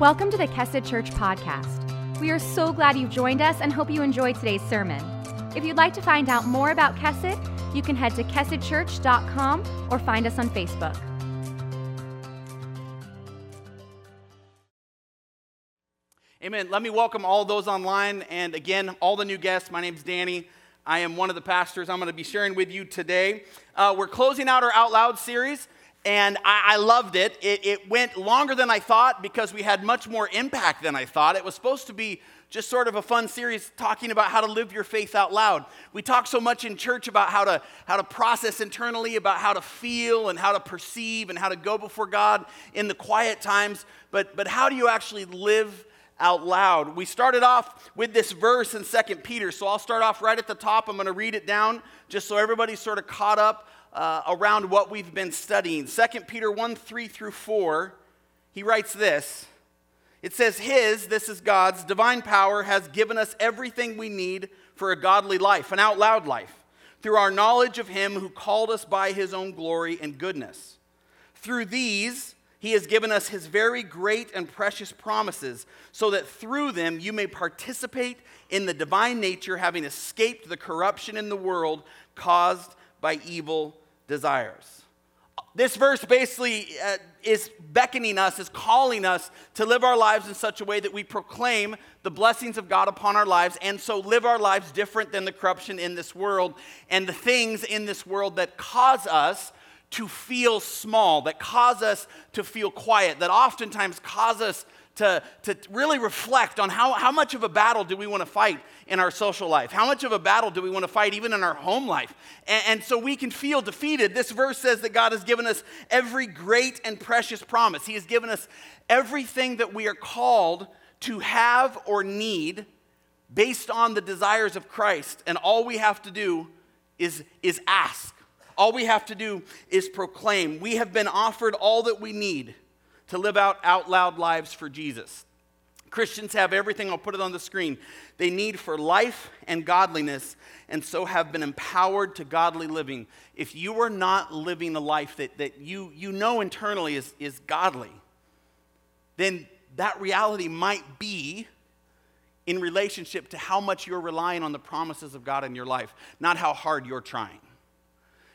Welcome to the Kesed Church podcast. We are so glad you've joined us and hope you enjoyed today's sermon. If you'd like to find out more about Kesed, you can head to kesedchurch.com or find us on Facebook. Amen. Let me welcome all those online and again, all the new guests. My name's Danny. I am one of the pastors. I'm going to be sharing with you today. Uh, we're closing out our Out Loud series, and I, I loved it. it. It went longer than I thought because we had much more impact than I thought. It was supposed to be just sort of a fun series talking about how to live your faith out loud. We talk so much in church about how to, how to process internally, about how to feel and how to perceive and how to go before God in the quiet times, but, but how do you actually live out loud. We started off with this verse in Second Peter, so I'll start off right at the top. I'm going to read it down just so everybody's sort of caught up uh, around what we've been studying. 2 Peter 1 3 through 4, he writes this. It says, His, this is God's, divine power has given us everything we need for a godly life, an out loud life, through our knowledge of Him who called us by His own glory and goodness. Through these, he has given us his very great and precious promises, so that through them you may participate in the divine nature, having escaped the corruption in the world caused by evil desires. This verse basically uh, is beckoning us, is calling us to live our lives in such a way that we proclaim the blessings of God upon our lives, and so live our lives different than the corruption in this world and the things in this world that cause us to feel small, that cause us to feel quiet, that oftentimes cause us to, to really reflect on how, how much of a battle do we want to fight in our social life? How much of a battle do we want to fight even in our home life? And, and so we can feel defeated. This verse says that God has given us every great and precious promise. He has given us everything that we are called to have or need based on the desires of Christ. And all we have to do is, is ask. All we have to do is proclaim. We have been offered all that we need to live out out loud lives for Jesus. Christians have everything, I'll put it on the screen, they need for life and godliness, and so have been empowered to godly living. If you are not living a life that, that you, you know internally is, is godly, then that reality might be in relationship to how much you're relying on the promises of God in your life, not how hard you're trying.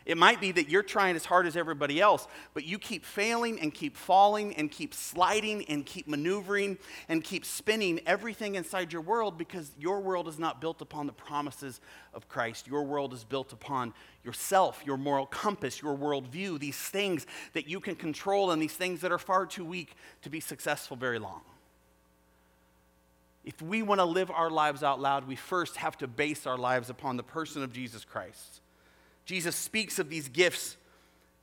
It might be that you're trying as hard as everybody else, but you keep failing and keep falling and keep sliding and keep maneuvering and keep spinning everything inside your world because your world is not built upon the promises of Christ. Your world is built upon yourself, your moral compass, your worldview, these things that you can control and these things that are far too weak to be successful very long. If we want to live our lives out loud, we first have to base our lives upon the person of Jesus Christ. Jesus speaks of these gifts,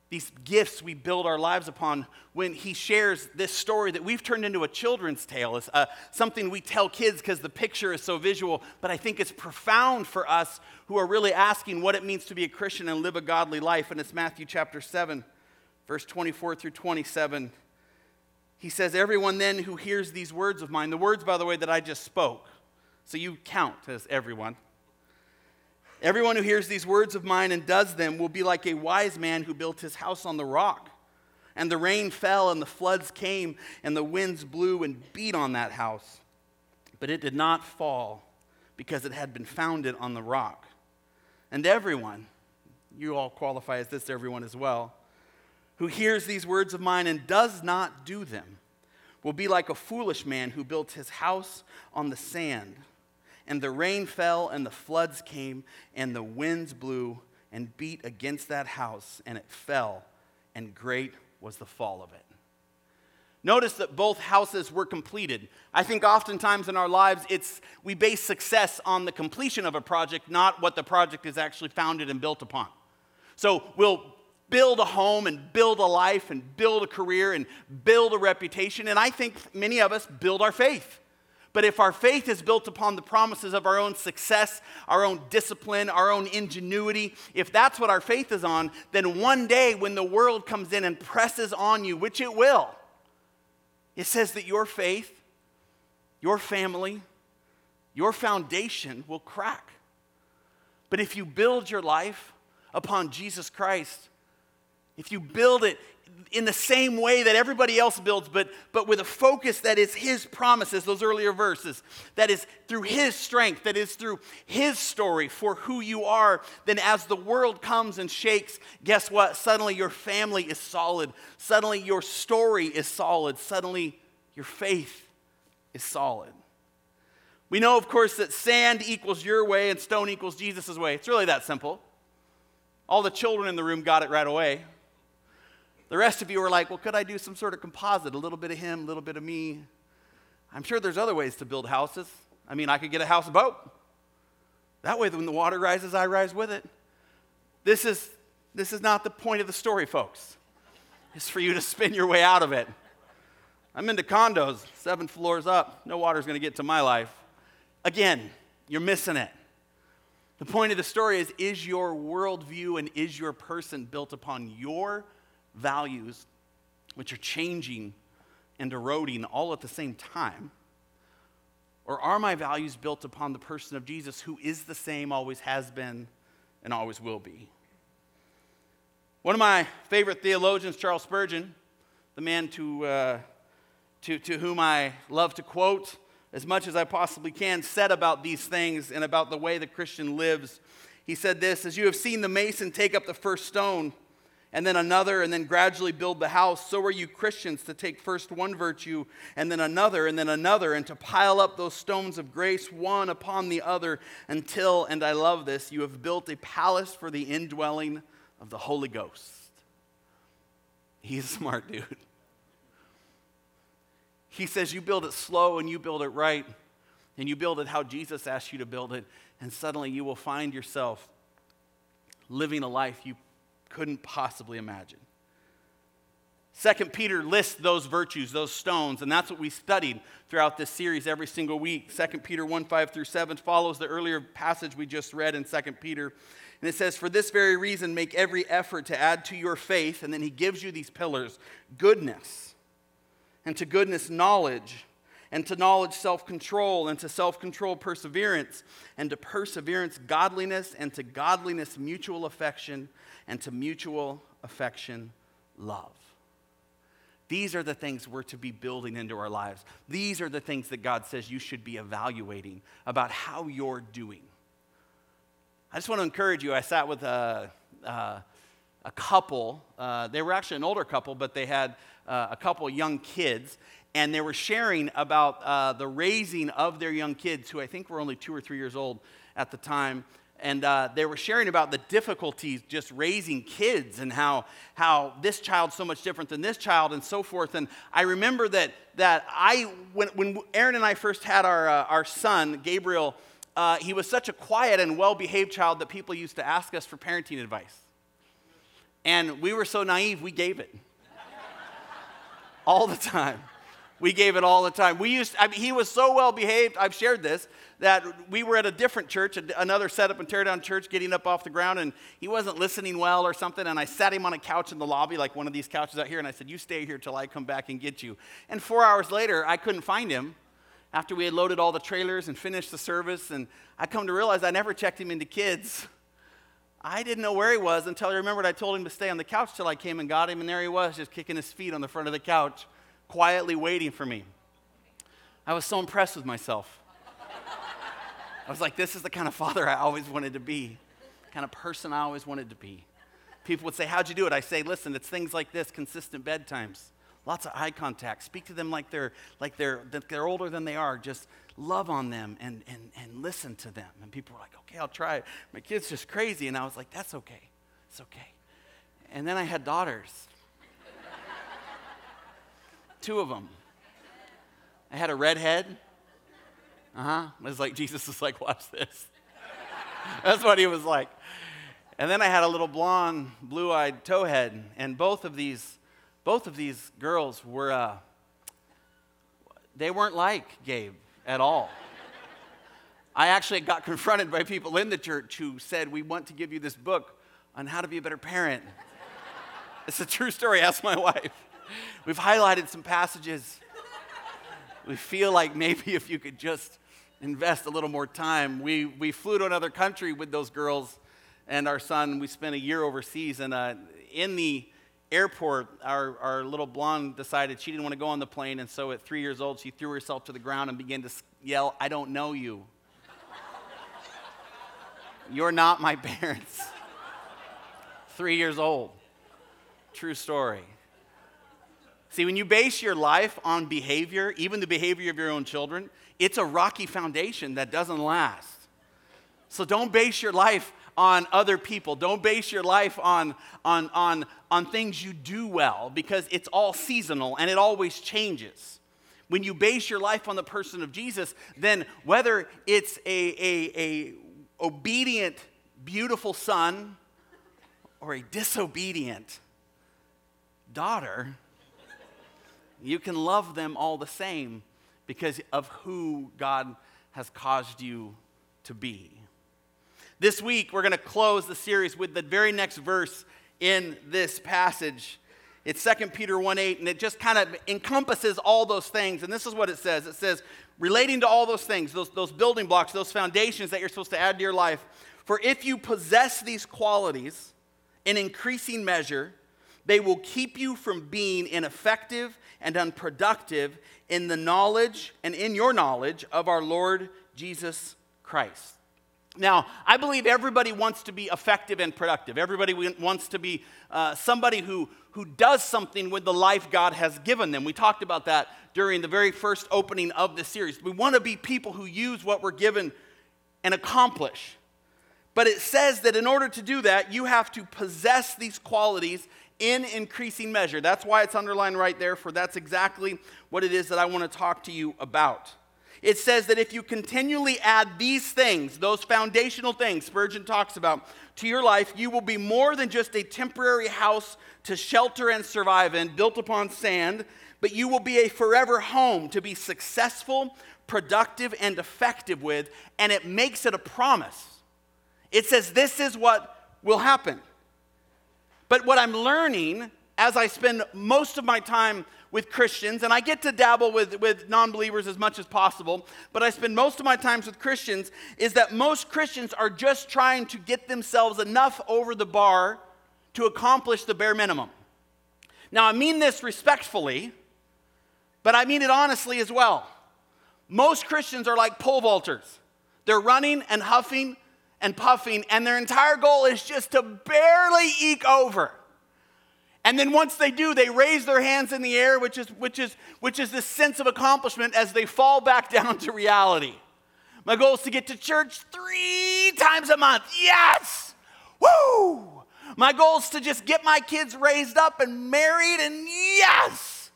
these gifts we build our lives upon when he shares this story that we've turned into a children's tale. It's uh, something we tell kids because the picture is so visual, but I think it's profound for us who are really asking what it means to be a Christian and live a godly life. And it's Matthew chapter 7, verse 24 through 27. He says, Everyone then who hears these words of mine, the words, by the way, that I just spoke, so you count as everyone. Everyone who hears these words of mine and does them will be like a wise man who built his house on the rock. And the rain fell, and the floods came, and the winds blew and beat on that house. But it did not fall because it had been founded on the rock. And everyone, you all qualify as this, everyone as well, who hears these words of mine and does not do them will be like a foolish man who built his house on the sand. And the rain fell, and the floods came, and the winds blew and beat against that house, and it fell, and great was the fall of it. Notice that both houses were completed. I think oftentimes in our lives, it's, we base success on the completion of a project, not what the project is actually founded and built upon. So we'll build a home and build a life and build a career and build a reputation. And I think many of us build our faith. But if our faith is built upon the promises of our own success, our own discipline, our own ingenuity, if that's what our faith is on, then one day when the world comes in and presses on you, which it will, it says that your faith, your family, your foundation will crack. But if you build your life upon Jesus Christ, if you build it in the same way that everybody else builds, but, but with a focus that is His promises, those earlier verses, that is through His strength, that is through His story for who you are, then as the world comes and shakes, guess what? Suddenly your family is solid. Suddenly your story is solid. Suddenly your faith is solid. We know, of course, that sand equals your way and stone equals Jesus' way. It's really that simple. All the children in the room got it right away. The rest of you are like, well, could I do some sort of composite? A little bit of him, a little bit of me. I'm sure there's other ways to build houses. I mean, I could get a house houseboat. That way, when the water rises, I rise with it. This is, this is not the point of the story, folks. It's for you to spin your way out of it. I'm into condos, seven floors up. No water's going to get to my life. Again, you're missing it. The point of the story is is your worldview and is your person built upon your values, which are changing and eroding all at the same time? Or are my values built upon the person of Jesus who is the same, always has been, and always will be? One of my favorite theologians, Charles Spurgeon, the man to, uh, to, to whom I love to quote as much as I possibly can, said about these things and about the way the Christian lives. He said this As you have seen the mason take up the first stone, and then another, and then gradually build the house, so are you Christians to take first one virtue, and then another, and then another, and to pile up those stones of grace one upon the other until, and I love this, you have built a palace for the indwelling of the Holy Ghost. He's a smart dude. He says, You build it slow and you build it right, and you build it how Jesus asked you to build it, and suddenly you will find yourself living a life you couldn't possibly imagine. Second Peter lists those virtues, those stones, and that's what we studied throughout this series every single week. Second Peter 1 5 through 7 follows the earlier passage we just read in Second Peter. And it says, For this very reason, make every effort to add to your faith. And then he gives you these pillars goodness, and to goodness, knowledge, and to knowledge, self control, and to self control, perseverance, and to perseverance, godliness, and to godliness, mutual affection and to mutual affection, love. These are the things we're to be building into our lives. These are the things that God says you should be evaluating about how you're doing. I just want to encourage you. I sat with a, uh, a couple. Uh, they were actually an older couple, but they had uh, a couple young kids, and they were sharing about uh, the raising of their young kids, who I think were only two or three years old at the time and uh, they were sharing about the difficulties just raising kids and how, how this child's so much different than this child and so forth. And I remember that, that I, when, when Aaron and I first had our, uh, our son, Gabriel, uh, he was such a quiet and well behaved child that people used to ask us for parenting advice. And we were so naive, we gave it all the time. We gave it all the time. We used, I mean, he was so well behaved, I've shared this, that we were at a different church, another setup and tear down church, getting up off the ground, and he wasn't listening well or something. And I sat him on a couch in the lobby, like one of these couches out here, and I said, You stay here till I come back and get you. And four hours later, I couldn't find him after we had loaded all the trailers and finished the service. And I come to realize I never checked him into kids. I didn't know where he was until I remembered I told him to stay on the couch till I came and got him, and there he was, just kicking his feet on the front of the couch quietly waiting for me. I was so impressed with myself. I was like, this is the kind of father I always wanted to be, kind of person I always wanted to be. People would say, How'd you do it? I say, Listen, it's things like this consistent bedtimes, lots of eye contact, speak to them like they're, like they're, they're older than they are, just love on them and, and, and listen to them. And people were like, Okay, I'll try it. My kid's just crazy. And I was like, That's okay. It's okay. And then I had daughters two of them. I had a redhead. Uh huh. It was like, Jesus is like, watch this. That's what he was like. And then I had a little blonde, blue eyed towhead. And both of these, both of these girls were, uh, they weren't like Gabe at all. I actually got confronted by people in the church who said, We want to give you this book on how to be a better parent. It's a true story. Ask my wife. We've highlighted some passages. We feel like maybe if you could just invest a little more time. We, we flew to another country with those girls and our son. We spent a year overseas, and uh, in, the, airport, our, our little blonde decided she didn't want to go on the plane, and so at three years old, she threw herself to the ground and began to yell, I don't know you. You're not my parents. three years old. True story. See, when you base your life on behavior, even the behavior of your own children, it's a rocky foundation that doesn't last. So don't base your life on other people. Don't base your life on, on, on, on things you do well because it's all seasonal and it always changes. When you base your life on the person of Jesus, then whether it's a, a, a obedient, beautiful son or a disobedient daughter, you can love them all the same because of who God has caused you to be. This week, we're going to close the series with the very next verse in this passage. It's 2 Peter 1 8, and it just kind of encompasses all those things. And this is what it says it says, relating to all those things, those, those building blocks, those foundations that you're supposed to add to your life. For if you possess these qualities in increasing measure, they will keep you from being ineffective and unproductive in the knowledge and in your knowledge of our Lord Jesus Christ. Now, I believe everybody wants to be effective and productive. Everybody wants to be uh, somebody who, who does something with the life God has given them. We talked about that during the very first opening of the series. We want to be people who use what we're given and accomplish. But it says that in order to do that, you have to possess these qualities in increasing measure. That's why it's underlined right there, for that's exactly what it is that I want to talk to you about. It says that if you continually add these things, those foundational things Spurgeon talks about, to your life, you will be more than just a temporary house to shelter and survive in, built upon sand, but you will be a forever home to be successful, productive, and effective with, and it makes it a promise. It says, This is what will happen. But what I'm learning as I spend most of my time with Christians, and I get to dabble with, with non believers as much as possible, but I spend most of my times with Christians, is that most Christians are just trying to get themselves enough over the bar to accomplish the bare minimum. Now, I mean this respectfully, but I mean it honestly as well. Most Christians are like pole vaulters. They're running and huffing and puffing, and their entire goal is just to barely eke over. And then once they do, they raise their hands in the air, which is, which is, which is this sense of accomplishment as they fall back down to reality. My goal is to get to church three times a month. Yes! Woo! My goal is to just get my kids raised up and married, and yes!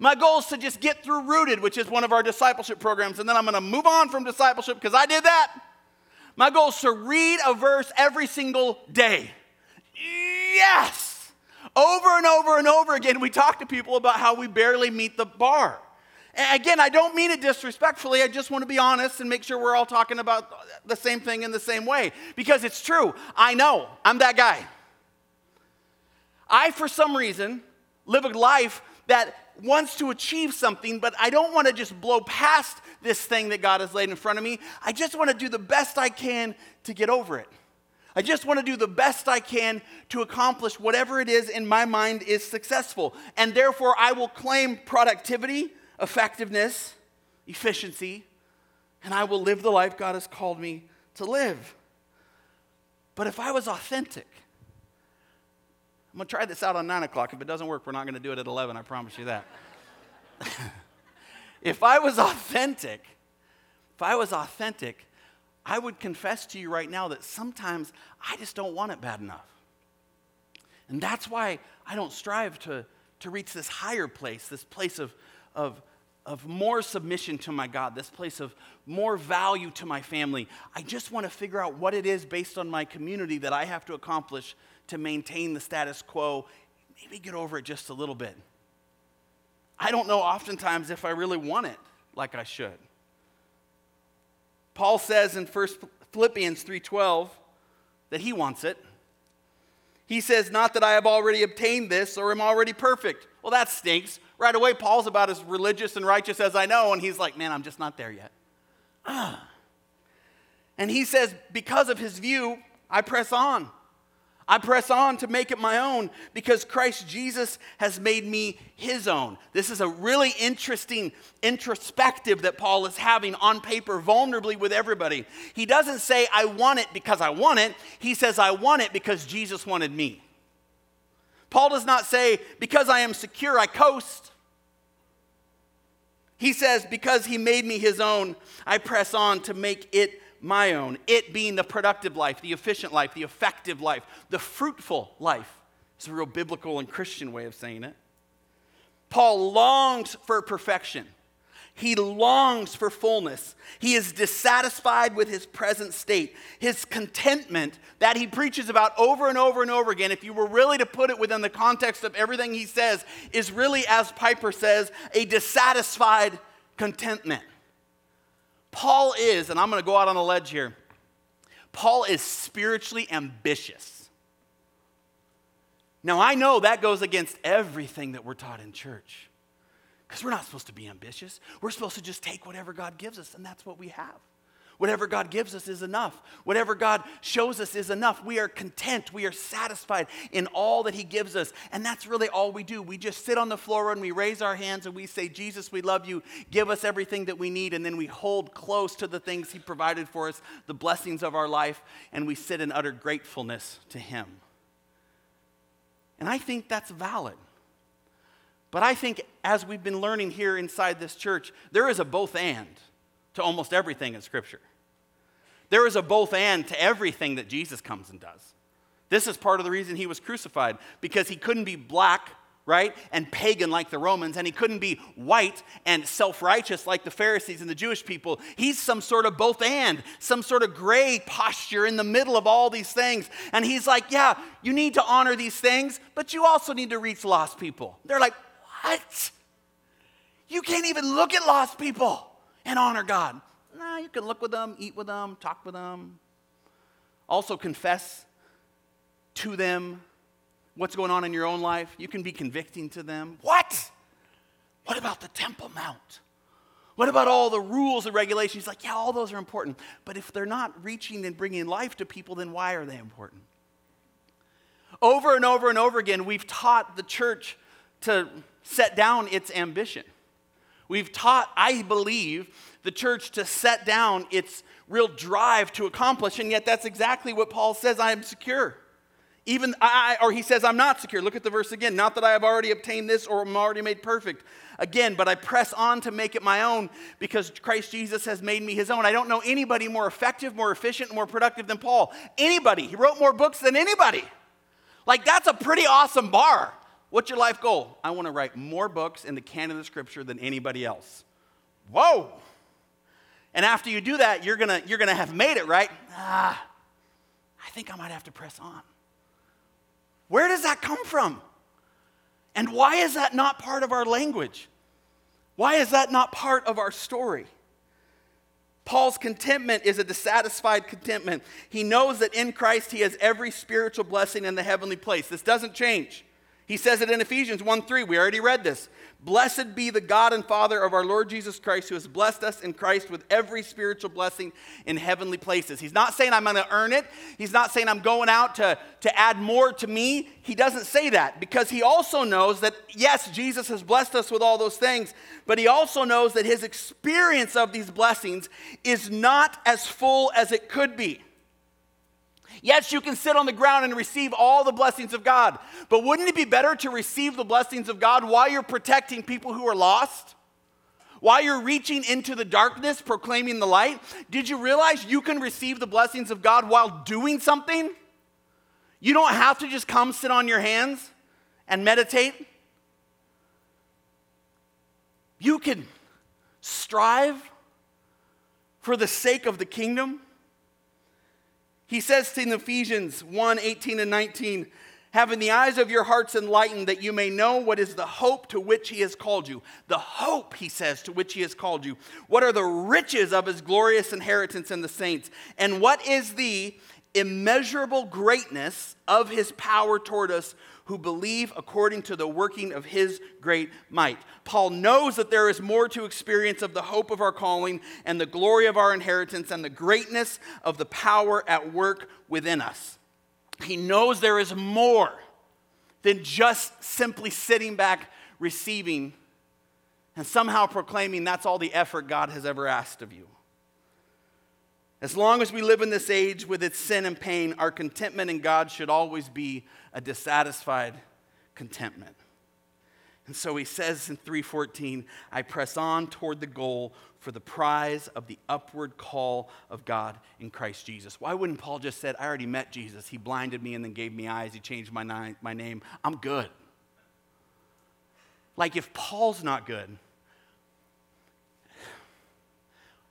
My goal is to just get through Rooted, which is one of our discipleship programs, and then I'm going to move on from discipleship because I did that. My goal is to read a verse every single day. Yes! Over and over and over again, we talk to people about how we barely meet the bar. And again, I don't mean it disrespectfully. I just want to be honest and make sure we're all talking about the same thing in the same way. Because it's true. I know. I'm that guy. I, for some reason, live a life that wants to achieve something, but I don't want to just blow past this thing that God has laid in front of me. I just want to do the best I can to get over it. I just want to do the best I can to accomplish whatever it is in my mind is successful. And therefore, I will claim productivity, effectiveness, efficiency, and I will live the life God has called me to live. But if I was authentic, I'm going to try this out on 9 o'clock. If it doesn't work, we're not going to do it at 11, I promise you that. if I was authentic, if I was authentic, I would confess to you right now that sometimes I just don't want it bad enough. And that's why I don't strive to, to reach this higher place, this place of, of, of more submission to my God, this place of more value to my family. I just want to figure out what it is based on my community that I have to accomplish to maintain the status quo, maybe get over it just a little bit. I don't know oftentimes if I really want it like I should. Paul says in 1 Philippians 3:12 that he wants it. He says, Not that I have already obtained this or am already perfect. Well, that stinks. Right away, Paul's about as religious and righteous as I know, and he's like, Man, I'm just not there yet. Ah. And he says, Because of his view, I press on. I press on to make it my own because Christ Jesus has made me his own. This is a really interesting introspective that Paul is having on paper, vulnerably with everybody. He doesn't say, I want it because I want it. He says, I want it because Jesus wanted me. Paul does not say, because I am secure, I coast. He says, because he made me his own, I press on to make it my own. It being the productive life, the efficient life, the effective life, the fruitful life. It's a real biblical and Christian way of saying it. Paul longs for perfection. He longs for fullness. He is dissatisfied with his present state. His contentment that he preaches about over and over and over again, if you were really to put it within the context of everything he says, is really, as Piper says, a dissatisfied contentment. Paul is, and I'm going to go out on a ledge here, Paul is spiritually ambitious. Now, I know that goes against everything that we're taught in church because we're not supposed to be ambitious. We're supposed to just take whatever God gives us, and that's what we have. Whatever God gives us is enough. Whatever God shows us is enough. We are content. We are satisfied in all that He gives us. And that's really all we do. We just sit on the floor and we raise our hands and we say, Jesus, we love you. Give us everything that we need. And then we hold close to the things He provided for us, the blessings of our life, and we sit in utter gratefulness to Him. And I think that's valid. But I think as we've been learning here inside this church, there is a both and to almost everything in Scripture. There is a both and to everything that Jesus comes and does. This is part of the reason he was crucified, because he couldn't be black, right, and pagan like the Romans, and he couldn't be white and self righteous like the Pharisees and the Jewish people. He's some sort of both and, some sort of gray posture in the middle of all these things. And he's like, Yeah, you need to honor these things, but you also need to reach lost people. They're like, What? You can't even look at lost people and honor God. Nah, you can look with them, eat with them, talk with them. Also, confess to them what's going on in your own life. You can be convicting to them. What? What about the Temple Mount? What about all the rules and regulations? Like, yeah, all those are important. But if they're not reaching and bringing life to people, then why are they important? Over and over and over again, we've taught the church to set down its ambition. We've taught, I believe, the church to set down its real drive to accomplish, and yet that's exactly what Paul says I am secure. Even I, or he says, I'm not secure. Look at the verse again. Not that I have already obtained this or am already made perfect. Again, but I press on to make it my own because Christ Jesus has made me his own. I don't know anybody more effective, more efficient, more productive than Paul. Anybody. He wrote more books than anybody. Like, that's a pretty awesome bar. What's your life goal? I want to write more books in the canon of Scripture than anybody else. Whoa! And after you do that, you're gonna, you're gonna have made it, right? Ah, I think I might have to press on. Where does that come from? And why is that not part of our language? Why is that not part of our story? Paul's contentment is a dissatisfied contentment. He knows that in Christ he has every spiritual blessing in the heavenly place. This doesn't change. He says it in Ephesians 1 3. We already read this. Blessed be the God and Father of our Lord Jesus Christ, who has blessed us in Christ with every spiritual blessing in heavenly places. He's not saying I'm going to earn it. He's not saying I'm going out to, to add more to me. He doesn't say that because he also knows that, yes, Jesus has blessed us with all those things, but he also knows that his experience of these blessings is not as full as it could be. Yes, you can sit on the ground and receive all the blessings of God, but wouldn't it be better to receive the blessings of God while you're protecting people who are lost? While you're reaching into the darkness, proclaiming the light? Did you realize you can receive the blessings of God while doing something? You don't have to just come sit on your hands and meditate. You can strive for the sake of the kingdom he says in Ephesians 1 18 and 19, having the eyes of your hearts enlightened, that you may know what is the hope to which he has called you. The hope, he says, to which he has called you. What are the riches of his glorious inheritance in the saints? And what is the immeasurable greatness of his power toward us who believe according to the working of his great might. Paul knows that there is more to experience of the hope of our calling and the glory of our inheritance and the greatness of the power at work within us. he knows there is more than just simply sitting back receiving and somehow proclaiming that's all the effort God has ever asked of you. As long as we live in this age with its sin and pain, our contentment in God should always be a dissatisfied contentment. And so he says in 314, I press on toward the goal for the prize of the upward call of God in Christ Jesus. Why wouldn't Paul just said, I already met Jesus. He blinded me and then gave me eyes. He changed my, ni- my name. I'm good. Like if Paul's not good,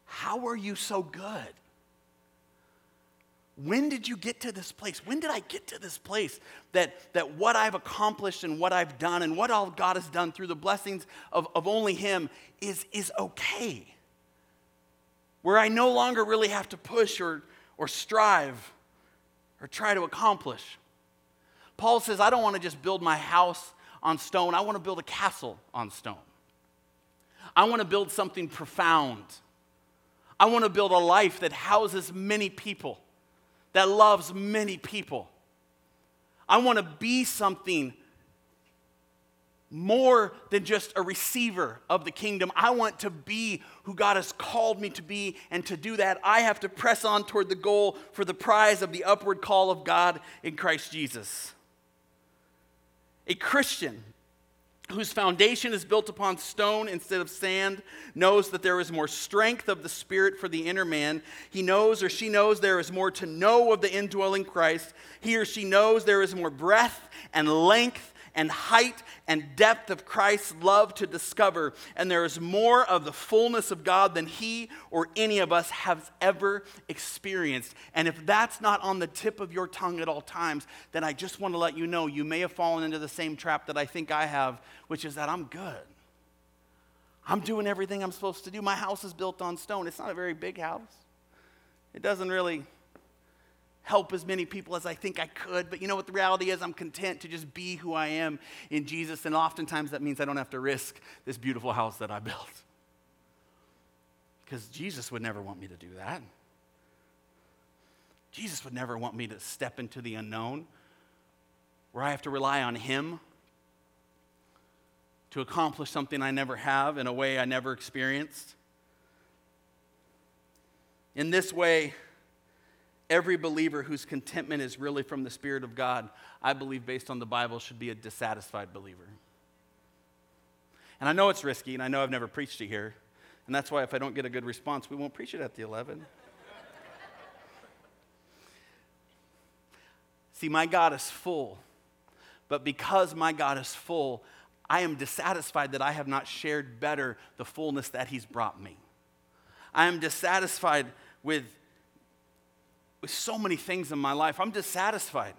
how are you so good? When did you get to this place? When did I get to this place that, that what I've accomplished and what I've done and what all God has done through the blessings of, of only Him is, is okay? Where I no longer really have to push or, or strive or try to accomplish. Paul says, I don't want to just build my house on stone, I want to build a castle on stone. I want to build something profound. I want to build a life that houses many people that loves many people. I want to be something more than just a receiver of the kingdom. I want to be who God has called me to be, and to do that, I have to press on toward the goal for the prize of the upward call of God in Christ Jesus. A Christian whose foundation is built upon stone instead of sand, knows that there is more strength of the Spirit for the inner man. He knows or she knows there is more to know of the indwelling Christ. He or she knows there is more breadth and length and height and depth of Christ's love to discover. And there is more of the fullness of God than he or any of us has ever experienced. And if that's not on the tip of your tongue at all times, then I just want to let you know you may have fallen into the same trap that I think I have, which is that I'm good. I'm doing everything I'm supposed to do. My house is built on stone. It's not a very big house. It doesn't really help as many people as I think I could. But you know what the reality is? I'm content to just be who I am in Jesus. And oftentimes that means I don't have to risk this beautiful house that I built. Because Jesus would never want me to do that. Jesus would never want me to step into the unknown where I have to rely on Him to accomplish something I never have in a way I never experienced. In this way, every believer whose contentment is really from the Spirit of God, I believe, based on the Bible, should be a dissatisfied believer. And I know it's risky, and I know I've never preached it here. And that's why if I don't get a good response, we won't preach it at the 11. See, my God is full. But because my God is full, I am dissatisfied that I have not shared better the fullness that He's brought me. I am dissatisfied with with so many things in my life. I'm dissatisfied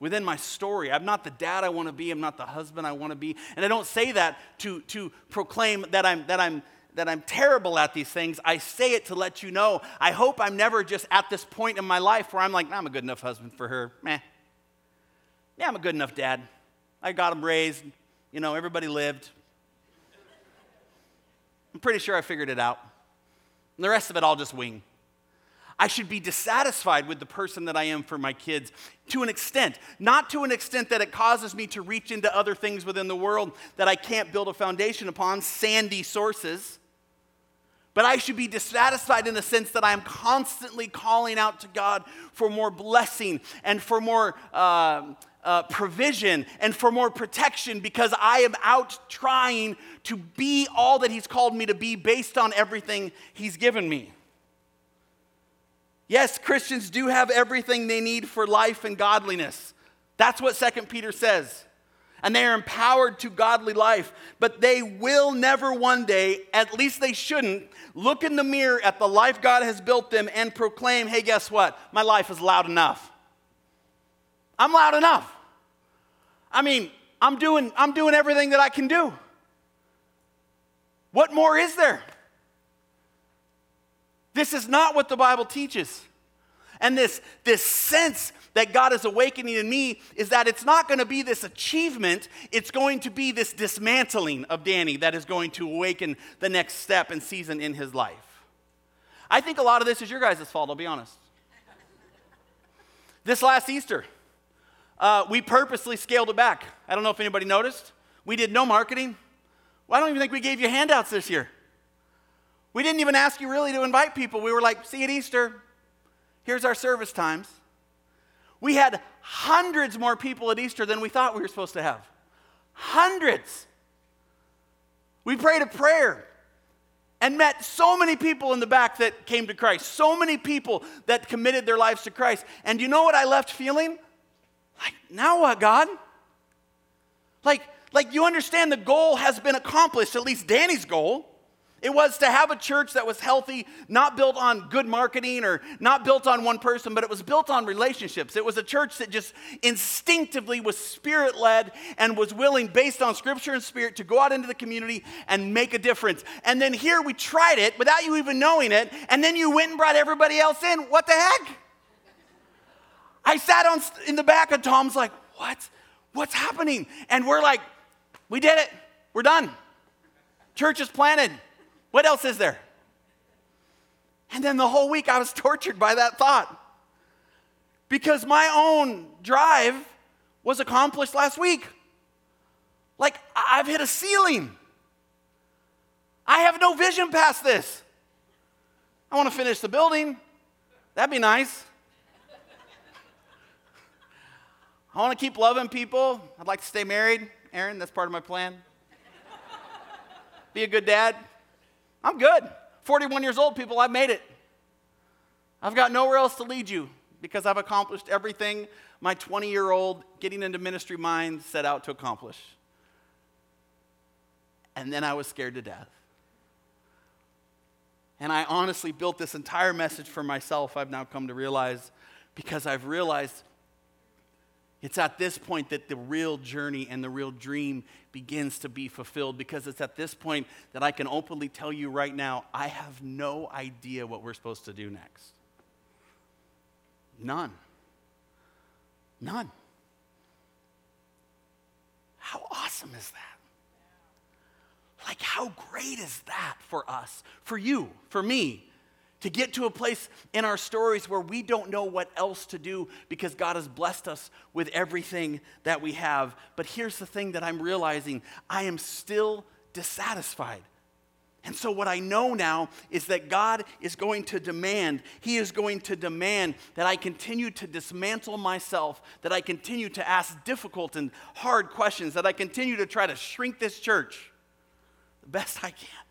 within my story. I'm not the dad I want to be. I'm not the husband I want to be. And I don't say that to, to proclaim that I'm, that, I'm, that I'm terrible at these things. I say it to let you know. I hope I'm never just at this point in my life where I'm like, I'm a good enough husband for her. Meh. Yeah, I'm a good enough dad. I got him raised. You know, everybody lived. I'm pretty sure I figured it out. And the rest of it I'll just wing. I should be dissatisfied with the person that I am for my kids to an extent. Not to an extent that it causes me to reach into other things within the world that I can't build a foundation upon, sandy sources. But I should be dissatisfied in the sense that I am constantly calling out to God for more blessing and for more uh, uh, provision and for more protection because I am out trying to be all that He's called me to be based on everything He's given me. Yes, Christians do have everything they need for life and godliness. That's what 2 Peter says. And they are empowered to godly life, but they will never one day, at least they shouldn't, look in the mirror at the life God has built them and proclaim, hey, guess what? My life is loud enough. I'm loud enough. I mean, I'm doing, I'm doing everything that I can do. What more is there? This is not what the Bible teaches. And this, this sense that God is awakening in me is that it's not going to be this achievement, it's going to be this dismantling of Danny that is going to awaken the next step and season in his life. I think a lot of this is your guys' fault, I'll be honest. This last Easter, uh, we purposely scaled it back. I don't know if anybody noticed. We did no marketing. Well, I don't even think we gave you handouts this year. We didn't even ask you really to invite people. We were like, see you at Easter. Here's our service times. We had hundreds more people at Easter than we thought we were supposed to have. Hundreds. We prayed a prayer and met so many people in the back that came to Christ, so many people that committed their lives to Christ. And you know what I left feeling? Like, now what, God? Like, like you understand the goal has been accomplished, at least Danny's goal. It was to have a church that was healthy, not built on good marketing or not built on one person, but it was built on relationships. It was a church that just instinctively was spirit led and was willing, based on scripture and spirit, to go out into the community and make a difference. And then here we tried it without you even knowing it, and then you went and brought everybody else in. What the heck? I sat on in the back, and Tom's like, What? What's happening? And we're like, We did it. We're done. Church is planted. What else is there? And then the whole week I was tortured by that thought. Because my own drive was accomplished last week. Like, I've hit a ceiling. I have no vision past this. I want to finish the building. That'd be nice. I want to keep loving people. I'd like to stay married. Aaron, that's part of my plan. Be a good dad. I'm good. 41 years old, people, I've made it. I've got nowhere else to lead you because I've accomplished everything my 20 year old getting into ministry mind set out to accomplish. And then I was scared to death. And I honestly built this entire message for myself, I've now come to realize, because I've realized it's at this point that the real journey and the real dream begins to be fulfilled because it's at this point that I can openly tell you right now I have no idea what we're supposed to do next. None. None. How awesome is that? Like, how great is that for us, for you, for me? To get to a place in our stories where we don't know what else to do because God has blessed us with everything that we have. But here's the thing that I'm realizing I am still dissatisfied. And so, what I know now is that God is going to demand, He is going to demand that I continue to dismantle myself, that I continue to ask difficult and hard questions, that I continue to try to shrink this church the best I can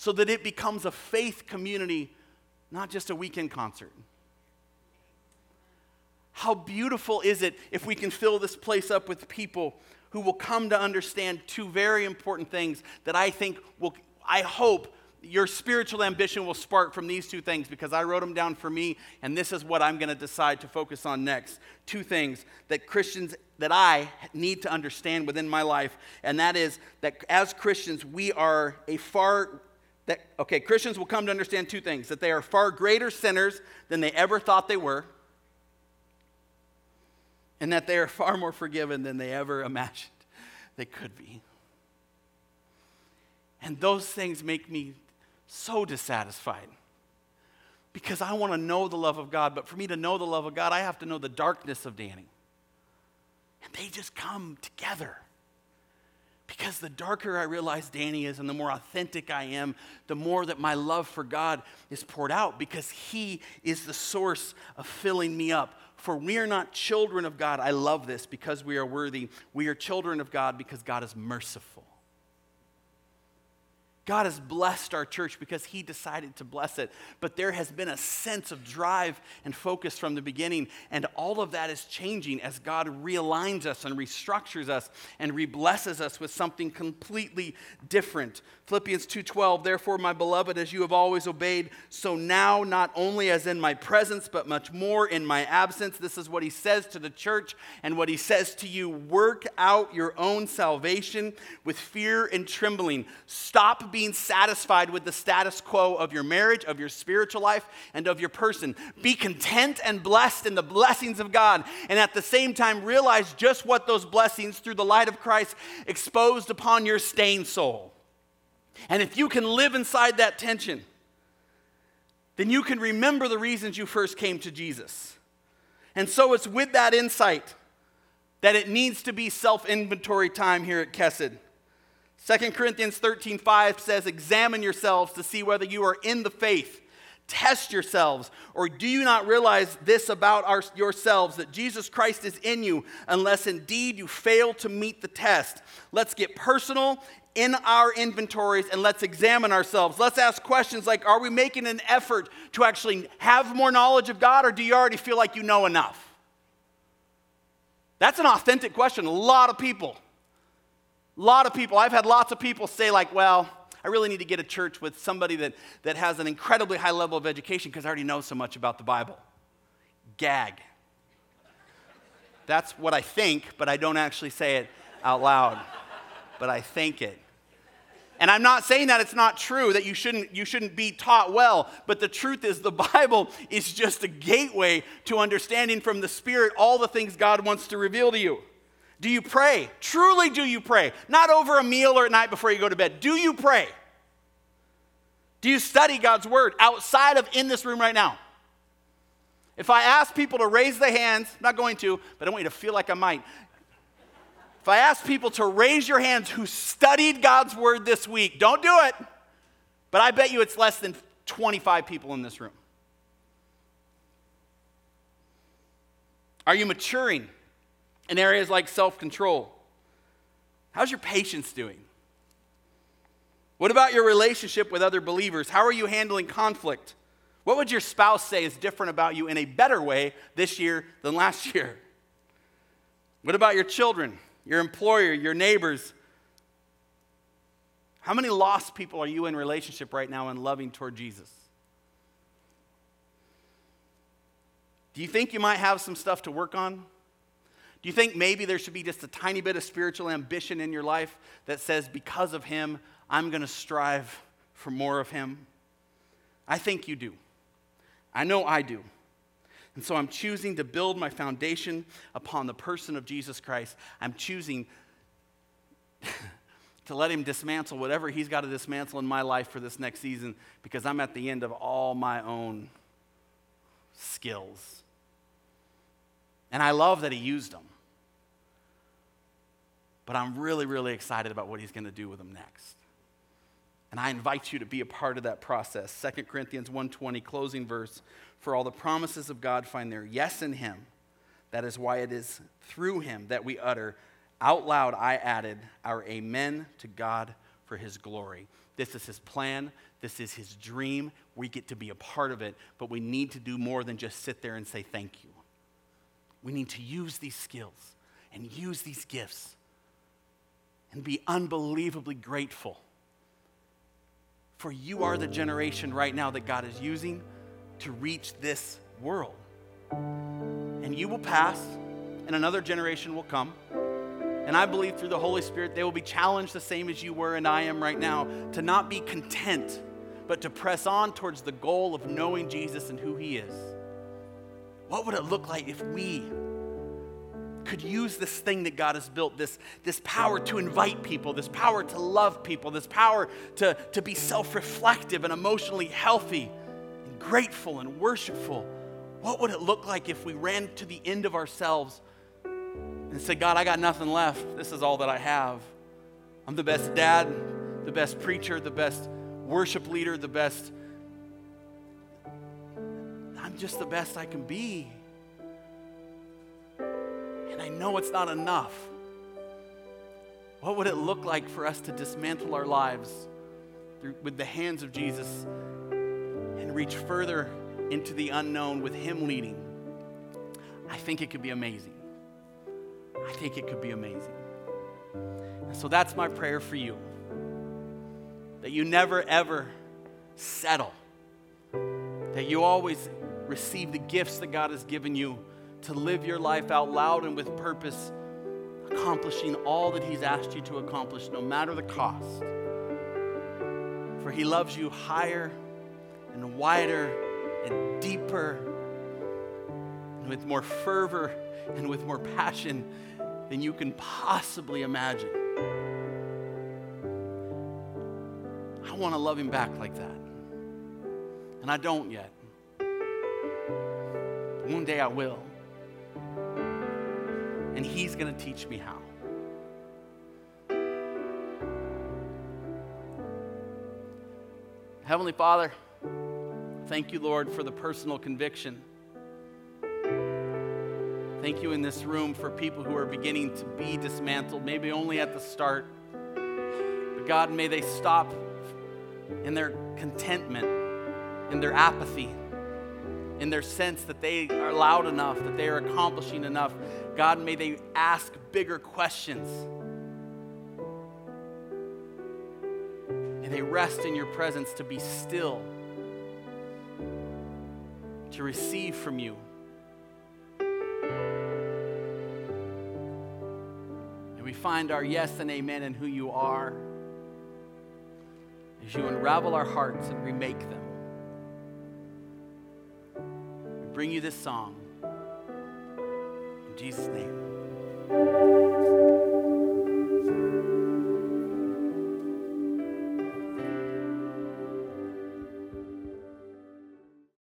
so that it becomes a faith community, not just a weekend concert. How beautiful is it if we can fill this place up with people who will come to understand two very important things that I think will, I hope, your spiritual ambition will spark from these two things because I wrote them down for me, and this is what I'm going to decide to focus on next. Two things that Christians, that I need to understand within my life, and that is that as Christians, we are a far that, okay, Christians will come to understand two things that they are far greater sinners than they ever thought they were, and that they are far more forgiven than they ever imagined they could be. And those things make me so dissatisfied because I want to know the love of God, but for me to know the love of God, I have to know the darkness of Danny. And they just come together. Because the darker I realize Danny is and the more authentic I am, the more that my love for God is poured out because He is the source of filling me up. For we are not children of God. I love this because we are worthy. We are children of God because God is merciful. God has blessed our church because He decided to bless it. But there has been a sense of drive and focus from the beginning. And all of that is changing as God realigns us and restructures us and reblesses us with something completely different. Philippians 2:12 Therefore my beloved as you have always obeyed so now not only as in my presence but much more in my absence this is what he says to the church and what he says to you work out your own salvation with fear and trembling. Stop being satisfied with the status quo of your marriage of your spiritual life and of your person. Be content and blessed in the blessings of God and at the same time realize just what those blessings through the light of Christ exposed upon your stained soul and if you can live inside that tension, then you can remember the reasons you first came to Jesus. And so it's with that insight that it needs to be self inventory time here at Kesed. 2 Corinthians 13 5 says, Examine yourselves to see whether you are in the faith. Test yourselves. Or do you not realize this about our, yourselves that Jesus Christ is in you, unless indeed you fail to meet the test? Let's get personal in our inventories and let's examine ourselves. Let's ask questions like Are we making an effort to actually have more knowledge of God, or do you already feel like you know enough? That's an authentic question. A lot of people, a lot of people, I've had lots of people say, like, well, I really need to get a church with somebody that, that has an incredibly high level of education because I already know so much about the Bible. Gag. That's what I think, but I don't actually say it out loud. But I think it. And I'm not saying that it's not true, that you shouldn't, you shouldn't be taught well, but the truth is the Bible is just a gateway to understanding from the Spirit all the things God wants to reveal to you. Do you pray? Truly, do you pray? Not over a meal or at night before you go to bed. Do you pray? Do you study God's word outside of in this room right now? If I ask people to raise their hands, I'm not going to, but I want you to feel like I might. If I ask people to raise your hands who studied God's word this week, don't do it, but I bet you it's less than 25 people in this room. Are you maturing in areas like self control? How's your patience doing? What about your relationship with other believers? How are you handling conflict? What would your spouse say is different about you in a better way this year than last year? What about your children? Your employer, your neighbors. How many lost people are you in relationship right now and loving toward Jesus? Do you think you might have some stuff to work on? Do you think maybe there should be just a tiny bit of spiritual ambition in your life that says, because of him, I'm going to strive for more of him? I think you do. I know I do. And so I'm choosing to build my foundation upon the person of Jesus Christ. I'm choosing to let him dismantle whatever he's got to dismantle in my life for this next season because I'm at the end of all my own skills. And I love that he used them. But I'm really, really excited about what he's going to do with them next. And I invite you to be a part of that process. 2 Corinthians 1:20 closing verse for all the promises of God find their yes in him. That is why it is through him that we utter out loud, I added our amen to God for his glory. This is his plan. This is his dream. We get to be a part of it, but we need to do more than just sit there and say thank you. We need to use these skills and use these gifts and be unbelievably grateful. For you are the generation right now that God is using to reach this world. And you will pass, and another generation will come. And I believe through the Holy Spirit, they will be challenged the same as you were and I am right now to not be content, but to press on towards the goal of knowing Jesus and who He is. What would it look like if we could use this thing that God has built, this, this power to invite people, this power to love people, this power to, to be self reflective and emotionally healthy, grateful and worshipful, what would it look like if we ran to the end of ourselves and said, God, I got nothing left. This is all that I have. I'm the best dad, the best preacher, the best worship leader, the best. I'm just the best I can be. And I know it's not enough. What would it look like for us to dismantle our lives through, with the hands of Jesus reach further into the unknown with Him leading, I think it could be amazing. I think it could be amazing. And so that's my prayer for you that you never ever settle, that you always receive the gifts that God has given you to live your life out loud and with purpose, accomplishing all that He's asked you to accomplish, no matter the cost. For He loves you higher and wider and deeper and with more fervor and with more passion than you can possibly imagine. I want to love him back like that. And I don't yet. One day I will. And He's going to teach me how. Heavenly Father, thank you, Lord, for the personal conviction. Thank you in this room for people who are beginning to be dismantled, maybe only at the start. But God, may they stop in their contentment, in their apathy, in their sense that they are loud enough, that they are accomplishing enough. God, may they ask bigger questions. May they rest in your presence to be still, to receive from you. And we find our yes and amen in who you are as you unravel our hearts and remake them. We bring you this song. In Jesus' name.